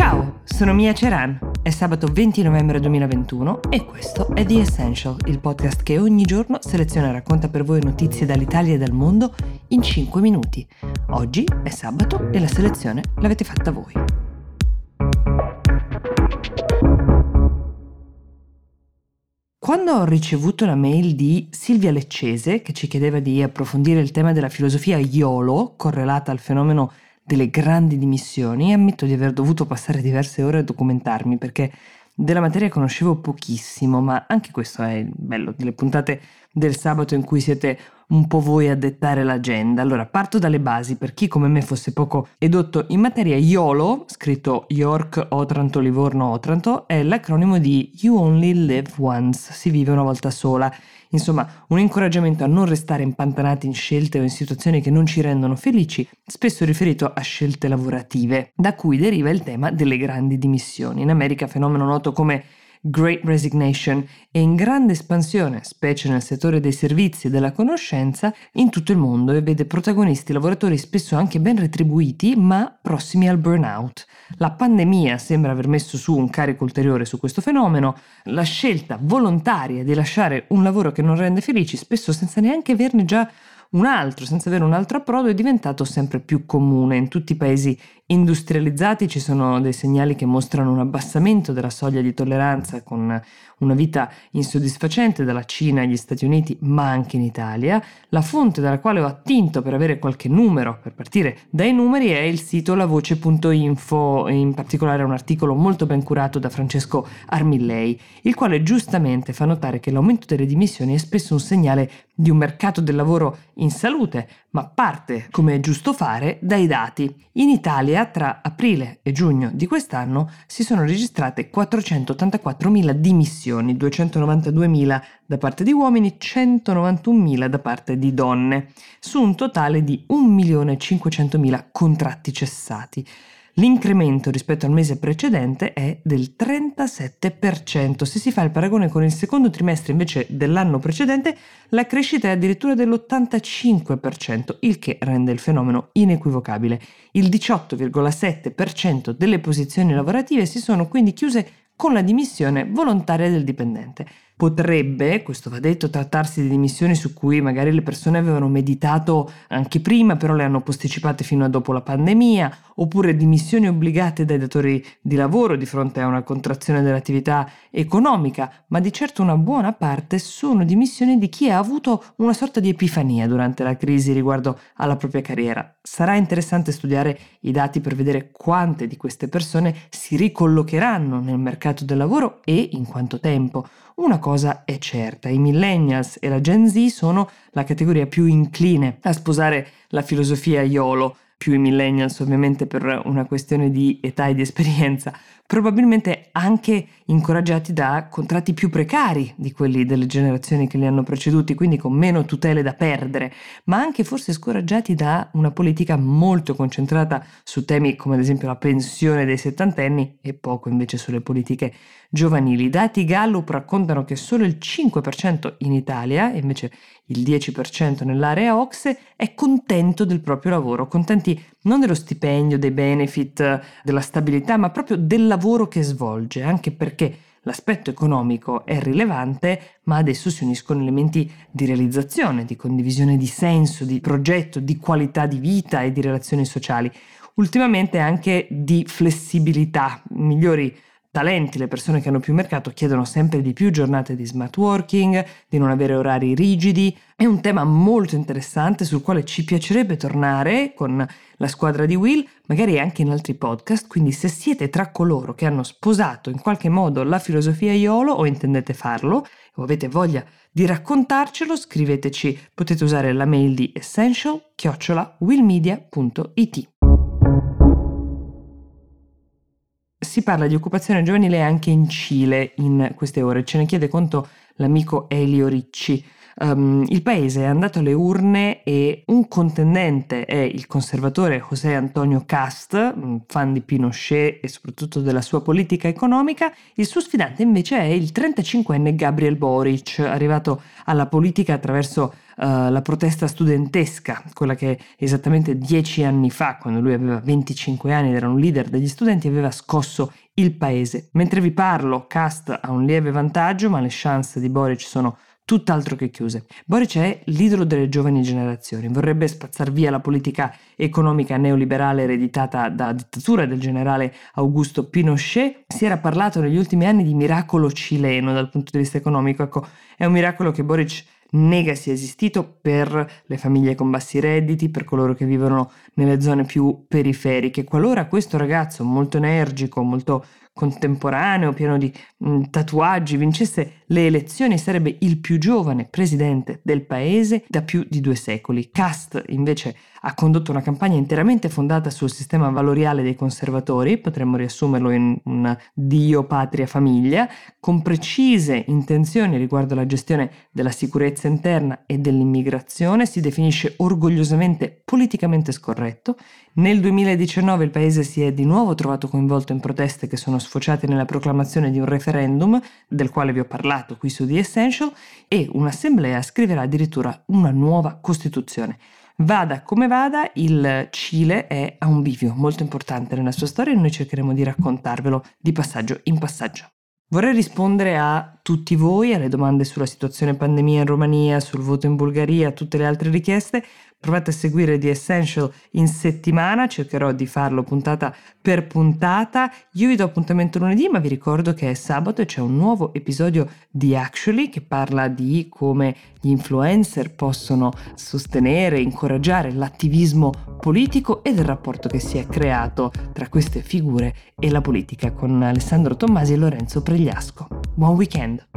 Ciao, sono Mia Ceran. È sabato 20 novembre 2021 e questo è The Essential, il podcast che ogni giorno seleziona e racconta per voi notizie dall'Italia e dal mondo in 5 minuti. Oggi è sabato e la selezione l'avete fatta voi. Quando ho ricevuto la mail di Silvia Leccese, che ci chiedeva di approfondire il tema della filosofia YOLO, correlata al fenomeno delle grandi dimissioni, ammetto di aver dovuto passare diverse ore a documentarmi perché della materia conoscevo pochissimo, ma anche questo è il bello delle puntate del sabato in cui siete un po' voi a dettare l'agenda. Allora, parto dalle basi per chi come me fosse poco edotto in materia. YOLO, scritto York Otranto Livorno Otranto, è l'acronimo di You Only Live Once, si vive una volta sola. Insomma, un incoraggiamento a non restare impantanati in scelte o in situazioni che non ci rendono felici, spesso riferito a scelte lavorative, da cui deriva il tema delle grandi dimissioni. In America fenomeno noto come Great Resignation è in grande espansione, specie nel settore dei servizi e della conoscenza, in tutto il mondo e vede protagonisti lavoratori spesso anche ben retribuiti ma prossimi al burnout. La pandemia sembra aver messo su un carico ulteriore su questo fenomeno, la scelta volontaria di lasciare un lavoro che non rende felici, spesso senza neanche averne già un altro, senza avere un altro approdo, è diventato sempre più comune. In tutti i paesi industrializzati ci sono dei segnali che mostrano un abbassamento della soglia di tolleranza con una vita insoddisfacente dalla Cina agli Stati Uniti, ma anche in Italia. La fonte dalla quale ho attinto per avere qualche numero, per partire dai numeri, è il sito lavoce.info, in particolare un articolo molto ben curato da Francesco Armillei, il quale giustamente fa notare che l'aumento delle dimissioni è spesso un segnale di un mercato del lavoro in salute, ma parte, come è giusto fare, dai dati. In Italia tra aprile e giugno di quest'anno si sono registrate 484.000 dimissioni, 292.000 da parte di uomini, 191.000 da parte di donne, su un totale di 1.500.000 contratti cessati. L'incremento rispetto al mese precedente è del 37%. Se si fa il paragone con il secondo trimestre invece dell'anno precedente, la crescita è addirittura dell'85%, il che rende il fenomeno inequivocabile. Il 18,7% delle posizioni lavorative si sono quindi chiuse con la dimissione volontaria del dipendente. Potrebbe, questo va detto, trattarsi di dimissioni su cui magari le persone avevano meditato anche prima, però le hanno posticipate fino a dopo la pandemia, oppure dimissioni obbligate dai datori di lavoro di fronte a una contrazione dell'attività economica, ma di certo una buona parte sono dimissioni di chi ha avuto una sorta di epifania durante la crisi riguardo alla propria carriera. Sarà interessante studiare i dati per vedere quante di queste persone si ricollocheranno nel mercato del lavoro e in quanto tempo. Una cosa è certa, i millennials e la Gen Z sono la categoria più incline a sposare la filosofia YOLO, più i millennials ovviamente per una questione di età e di esperienza, probabilmente anche incoraggiati da contratti più precari di quelli delle generazioni che li hanno preceduti, quindi con meno tutele da perdere, ma anche forse scoraggiati da una politica molto concentrata su temi come ad esempio la pensione dei settantenni e poco invece sulle politiche giovanili. I dati Gallup raccontano che solo il 5% in Italia, e invece il 10% nell'area OXE, è contento del proprio lavoro, contenti non dello stipendio, dei benefit, della stabilità, ma proprio del lavoro che svolge, anche perché l'aspetto economico è rilevante, ma adesso si uniscono elementi di realizzazione, di condivisione di senso, di progetto, di qualità di vita e di relazioni sociali. Ultimamente anche di flessibilità, migliori talenti, le persone che hanno più mercato chiedono sempre di più giornate di smart working, di non avere orari rigidi. È un tema molto interessante sul quale ci piacerebbe tornare con la squadra di Will, magari anche in altri podcast, quindi se siete tra coloro che hanno sposato in qualche modo la filosofia IOLO o intendete farlo o avete voglia di raccontarcelo, scriveteci, potete usare la mail di essential-willmedia.it. Si parla di occupazione giovanile anche in Cile in queste ore, ce ne chiede conto l'amico Elio Ricci. Um, il paese è andato alle urne e un contendente è il conservatore José Antonio Cast, fan di Pinochet e soprattutto della sua politica economica. Il suo sfidante invece è il 35enne Gabriel Boric, arrivato alla politica attraverso Uh, la protesta studentesca, quella che esattamente dieci anni fa, quando lui aveva 25 anni ed era un leader degli studenti, aveva scosso il paese. Mentre vi parlo, Cast ha un lieve vantaggio, ma le chance di Boric sono tutt'altro che chiuse. Boric è l'idolo delle giovani generazioni, vorrebbe spazzar via la politica economica neoliberale ereditata da dittatura del generale Augusto Pinochet. Si era parlato negli ultimi anni di miracolo cileno dal punto di vista economico, ecco, è un miracolo che Boric nega sia esistito per le famiglie con bassi redditi, per coloro che vivono nelle zone più periferiche. Qualora questo ragazzo molto energico, molto contemporaneo, pieno di mh, tatuaggi, vincesse le elezioni sarebbe il più giovane presidente del paese da più di due secoli. Cast invece ha condotto una campagna interamente fondata sul sistema valoriale dei conservatori, potremmo riassumerlo in un Dio, patria, famiglia, con precise intenzioni riguardo alla gestione della sicurezza interna e dell'immigrazione, si definisce orgogliosamente politicamente scorretto. Nel 2019 il paese si è di nuovo trovato coinvolto in proteste che sono sfociate nella proclamazione di un referendum, del quale vi ho parlato qui su The Essential, e un'assemblea scriverà addirittura una nuova Costituzione. Vada come vada, il Cile è a un bivio molto importante nella sua storia e noi cercheremo di raccontarvelo di passaggio in passaggio. Vorrei rispondere a tutti voi, alle domande sulla situazione pandemia in Romania, sul voto in Bulgaria, a tutte le altre richieste, Provate a seguire The Essential in settimana, cercherò di farlo puntata per puntata. Io vi do appuntamento lunedì, ma vi ricordo che è sabato e c'è un nuovo episodio di Actually che parla di come gli influencer possono sostenere, incoraggiare l'attivismo politico e del rapporto che si è creato tra queste figure e la politica con Alessandro Tommasi e Lorenzo Pregliasco. Buon weekend!